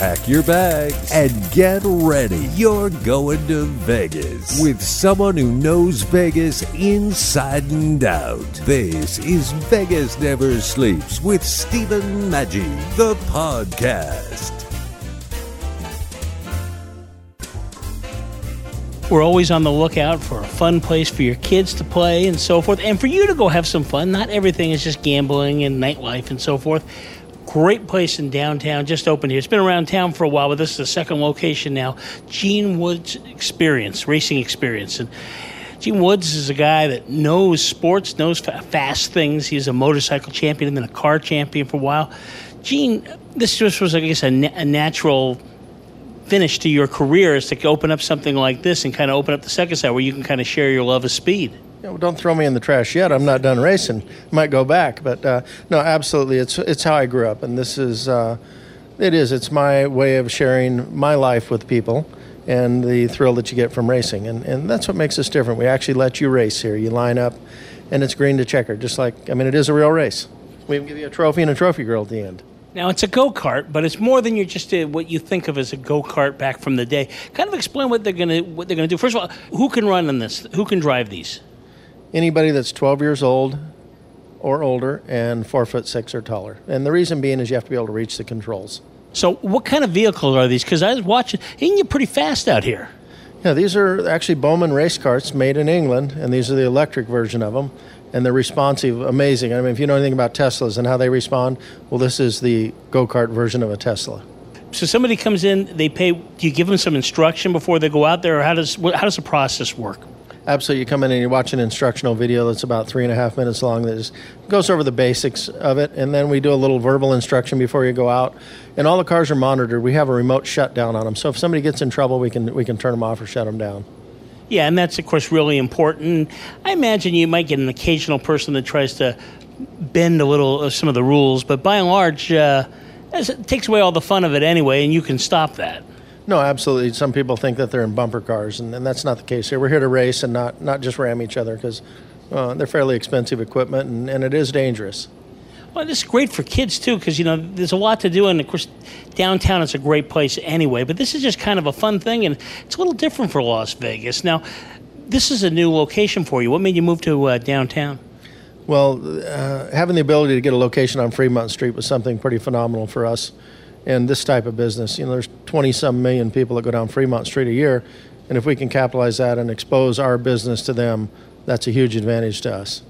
Pack your bags and get ready. You're going to Vegas with someone who knows Vegas inside and out. This is Vegas Never Sleeps with Stephen Maggi, the podcast. We're always on the lookout for a fun place for your kids to play and so forth, and for you to go have some fun. Not everything is just gambling and nightlife and so forth. Great place in downtown, just opened here. It's been around town for a while, but this is the second location now. Gene Woods Experience, Racing Experience. And Gene Woods is a guy that knows sports, knows fa- fast things. He's a motorcycle champion and then a car champion for a while. Gene, this just was, I guess, a, na- a natural finish to your career is to open up something like this and kind of open up the second side where you can kind of share your love of speed. Yeah, well, don't throw me in the trash yet. I'm not done racing. Might go back, but uh, no, absolutely. It's it's how I grew up, and this is uh, it is. It's my way of sharing my life with people, and the thrill that you get from racing, and and that's what makes us different. We actually let you race here. You line up, and it's green to checker, just like I mean, it is a real race. We even give you a trophy and a trophy girl at the end. Now it's a go kart, but it's more than you're just what you think of as a go kart back from the day. Kind of explain what they're gonna what they're gonna do. First of all, who can run in this? Who can drive these? Anybody that's 12 years old or older and four foot six or taller, and the reason being is you have to be able to reach the controls. So, what kind of vehicles are these? Because I was watching, you can get pretty fast out here. Yeah, these are actually Bowman race carts made in England, and these are the electric version of them. And they're responsive, amazing. I mean, if you know anything about Teslas and how they respond, well, this is the go kart version of a Tesla. So somebody comes in, they pay. Do you give them some instruction before they go out there, or how does how does the process work? Absolutely, you come in and you watch an instructional video that's about three and a half minutes long that just goes over the basics of it, and then we do a little verbal instruction before you go out. And all the cars are monitored. We have a remote shutdown on them, so if somebody gets in trouble, we can we can turn them off or shut them down. Yeah, and that's of course really important. I imagine you might get an occasional person that tries to bend a little of some of the rules, but by and large, uh, it takes away all the fun of it anyway, and you can stop that. No, absolutely. Some people think that they're in bumper cars, and, and that's not the case here. We're here to race and not, not just ram each other because uh, they're fairly expensive equipment and, and it is dangerous. Well, this is great for kids too, because you know there's a lot to do, and of course, downtown is a great place anyway. But this is just kind of a fun thing, and it's a little different for Las Vegas. Now, this is a new location for you. What made you move to uh, downtown? Well, uh, having the ability to get a location on Fremont Street was something pretty phenomenal for us in this type of business. You know, there's 20 some million people that go down Fremont Street a year, and if we can capitalize that and expose our business to them, that's a huge advantage to us.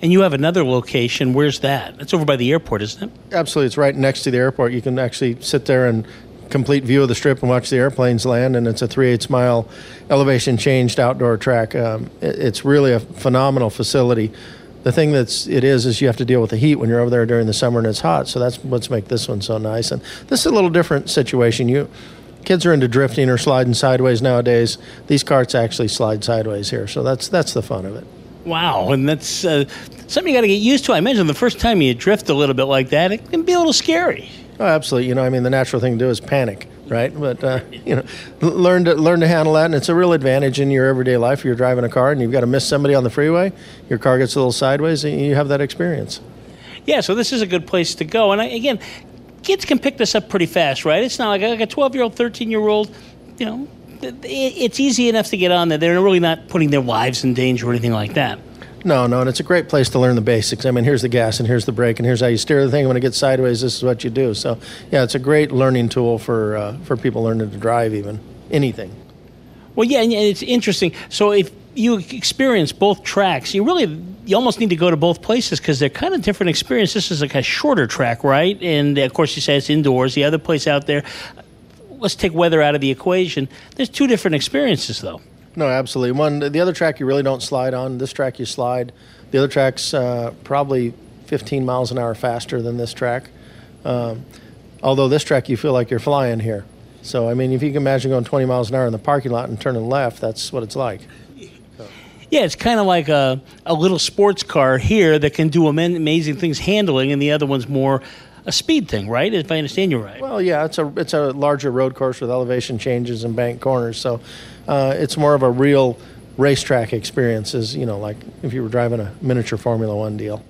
And you have another location. Where's that? That's over by the airport, isn't it? Absolutely, it's right next to the airport. You can actually sit there and complete view of the strip and watch the airplanes land, and it's a 3 8 mile elevation changed outdoor track. Um, it, it's really a phenomenal facility. The thing that's it is is you have to deal with the heat when you're over there during the summer and it's hot. So that's what's make this one so nice. And this is a little different situation. You kids are into drifting or sliding sideways nowadays. These carts actually slide sideways here, so that's that's the fun of it. Wow, and that's uh, something you got to get used to. I imagine the first time you drift a little bit like that, it can be a little scary. Oh, absolutely. You know, I mean, the natural thing to do is panic, right? But uh, you know, learn to learn to handle that, and it's a real advantage in your everyday life. You're driving a car and you've got to miss somebody on the freeway. Your car gets a little sideways, and you have that experience. Yeah, so this is a good place to go. And I, again, kids can pick this up pretty fast, right? It's not like, like a 12 year old, 13 year old, you know, it- it's easy enough to get on there. They're really not putting their lives in danger or anything like that. No, no, and it's a great place to learn the basics. I mean, here's the gas, and here's the brake, and here's how you steer the thing. When it gets sideways, this is what you do. So, yeah, it's a great learning tool for uh, for people learning to drive, even anything. Well, yeah, and it's interesting. So if you experience both tracks, you really you almost need to go to both places because they're kind of different experience. This is like a shorter track, right? And of course, you say it's indoors. The other place out there, let's take weather out of the equation. There's two different experiences, though. No, absolutely. One, the other track you really don't slide on. This track you slide. The other track's uh, probably 15 miles an hour faster than this track. Um, although this track you feel like you're flying here. So I mean, if you can imagine going 20 miles an hour in the parking lot and turning left, that's what it's like. Yeah, it's kind of like a, a little sports car here that can do amazing things handling, and the other one's more a speed thing, right? If I understand you right. Well, yeah, it's a it's a larger road course with elevation changes and bank corners, so uh, it's more of a real racetrack experience. Is you know like if you were driving a miniature Formula One deal.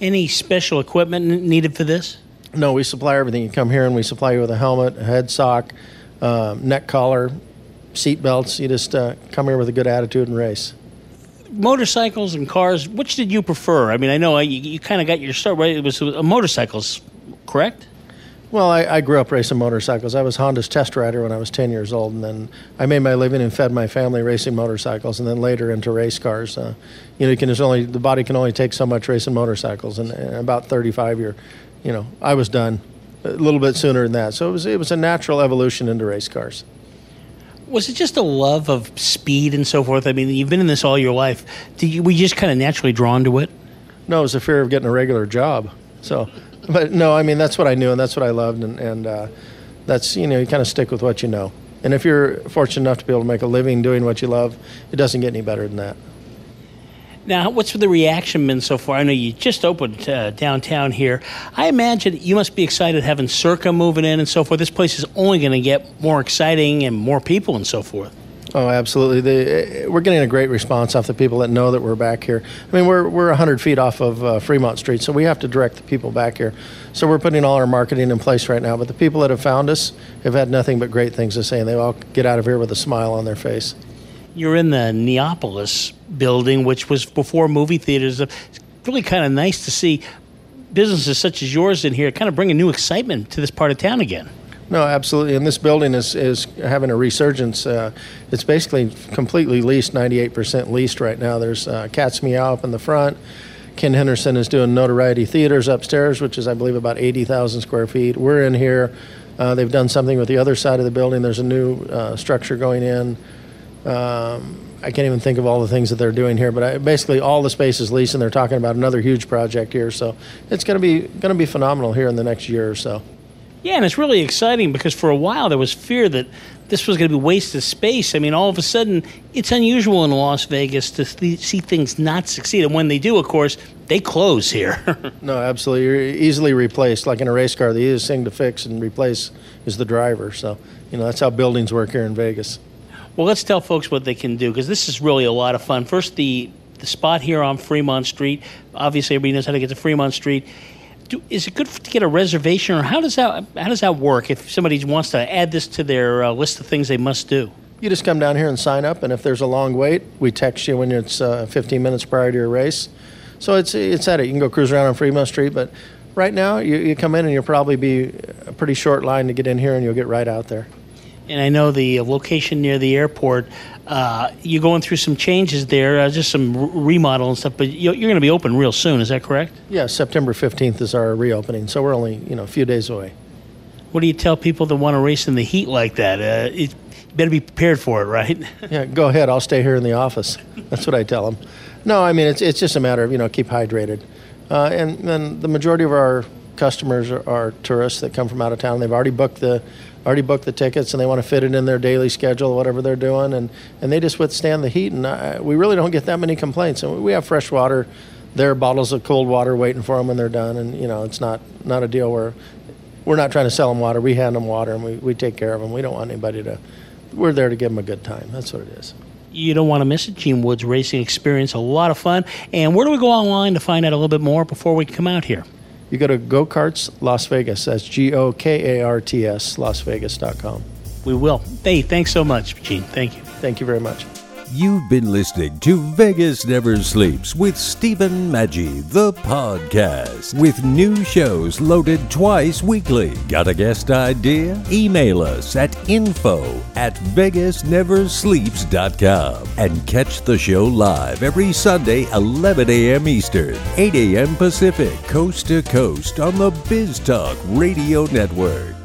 Any special equipment needed for this? No, we supply everything. You come here and we supply you with a helmet, a head sock, um, neck collar, seat belts. You just uh, come here with a good attitude and race. Motorcycles and cars, which did you prefer? I mean, I know uh, you, you kind of got your start right. It was uh, motorcycles, correct? Well, I, I grew up racing motorcycles. I was Honda's test rider when I was 10 years old, and then I made my living and fed my family racing motorcycles, and then later into race cars. Uh, you know, you can just only the body can only take so much racing motorcycles, and, and about 35 year, you know, I was done a little bit sooner than that. So it was it was a natural evolution into race cars. Was it just a love of speed and so forth? I mean, you've been in this all your life. Did you, were you just kind of naturally drawn to it? No, it was a fear of getting a regular job. So, but no, I mean that's what I knew and that's what I loved, and and uh, that's you know you kind of stick with what you know. And if you're fortunate enough to be able to make a living doing what you love, it doesn't get any better than that. Now, what's the reaction been so far? I know you just opened uh, downtown here. I imagine you must be excited having Circa moving in and so forth. This place is only going to get more exciting and more people and so forth. Oh, absolutely. The, eh, eh, we're getting a great response off the people that know that we're back here. I mean, we're, we're 100 feet off of uh, Fremont Street, so we have to direct the people back here. So we're putting all our marketing in place right now. But the people that have found us have had nothing but great things to say, and they all get out of here with a smile on their face. You're in the Neonopolis building, which was before movie theaters. Uh, it's really kind of nice to see businesses such as yours in here kind of bring a new excitement to this part of town again. No, absolutely. And this building is, is having a resurgence. Uh, it's basically completely leased, 98% leased right now. There's uh, Cat's Meow up in the front. Ken Henderson is doing Notoriety Theaters upstairs, which is, I believe, about 80,000 square feet. We're in here. Uh, they've done something with the other side of the building. There's a new uh, structure going in. Um, I can't even think of all the things that they're doing here, but I, basically all the space is leased, and they're talking about another huge project here. So it's going to be going to be phenomenal here in the next year or so. Yeah, and it's really exciting because for a while there was fear that this was going to be wasted space. I mean, all of a sudden, it's unusual in Las Vegas to th- see things not succeed. And when they do, of course, they close here. no, absolutely. You're easily replaced. Like in a race car, the easiest thing to fix and replace is the driver. So, you know, that's how buildings work here in Vegas. Well, let's tell folks what they can do because this is really a lot of fun. First, the the spot here on Fremont Street. Obviously, everybody knows how to get to Fremont Street. Do, is it good to get a reservation, or how does that how does that work? If somebody wants to add this to their uh, list of things they must do, you just come down here and sign up. And if there's a long wait, we text you when it's uh, 15 minutes prior to your race. So it's it's at it. You can go cruise around on Fremont Street, but right now you, you come in and you'll probably be a pretty short line to get in here, and you'll get right out there and I know the location near the airport. Uh, you're going through some changes there, uh, just some r- remodel and stuff. But you're, you're going to be open real soon. Is that correct? Yeah, September 15th is our reopening, so we're only you know a few days away. What do you tell people that want to race in the heat like that? Uh, it, you better be prepared for it, right? yeah, go ahead. I'll stay here in the office. That's what I tell them. No, I mean it's it's just a matter of you know keep hydrated, uh, and then the majority of our customers are, are tourists that come from out of town. They've already booked the already booked the tickets and they want to fit it in their daily schedule, whatever they're doing, and, and they just withstand the heat. And I, we really don't get that many complaints. And we have fresh water, there are bottles of cold water waiting for them when they're done. And you know, it's not not a deal where we're not trying to sell them water. We hand them water and we, we take care of them. We don't want anybody to. We're there to give them a good time. That's what it is. You don't want to miss it. Gene Woods Racing Experience, a lot of fun. And where do we go online to find out a little bit more before we come out here? You go to Go Karts Las Vegas. That's G O K A R T S, LasVegas.com. We will. Hey, thanks so much, Gene. Thank you. Thank you very much. You've been listening to Vegas Never Sleeps with Stephen Maggi, the podcast, with new shows loaded twice weekly. Got a guest idea? Email us at info at vegasneversleeps.com and catch the show live every Sunday, 11 a.m. Eastern, 8 a.m. Pacific, coast to coast on the Biz Talk Radio Network.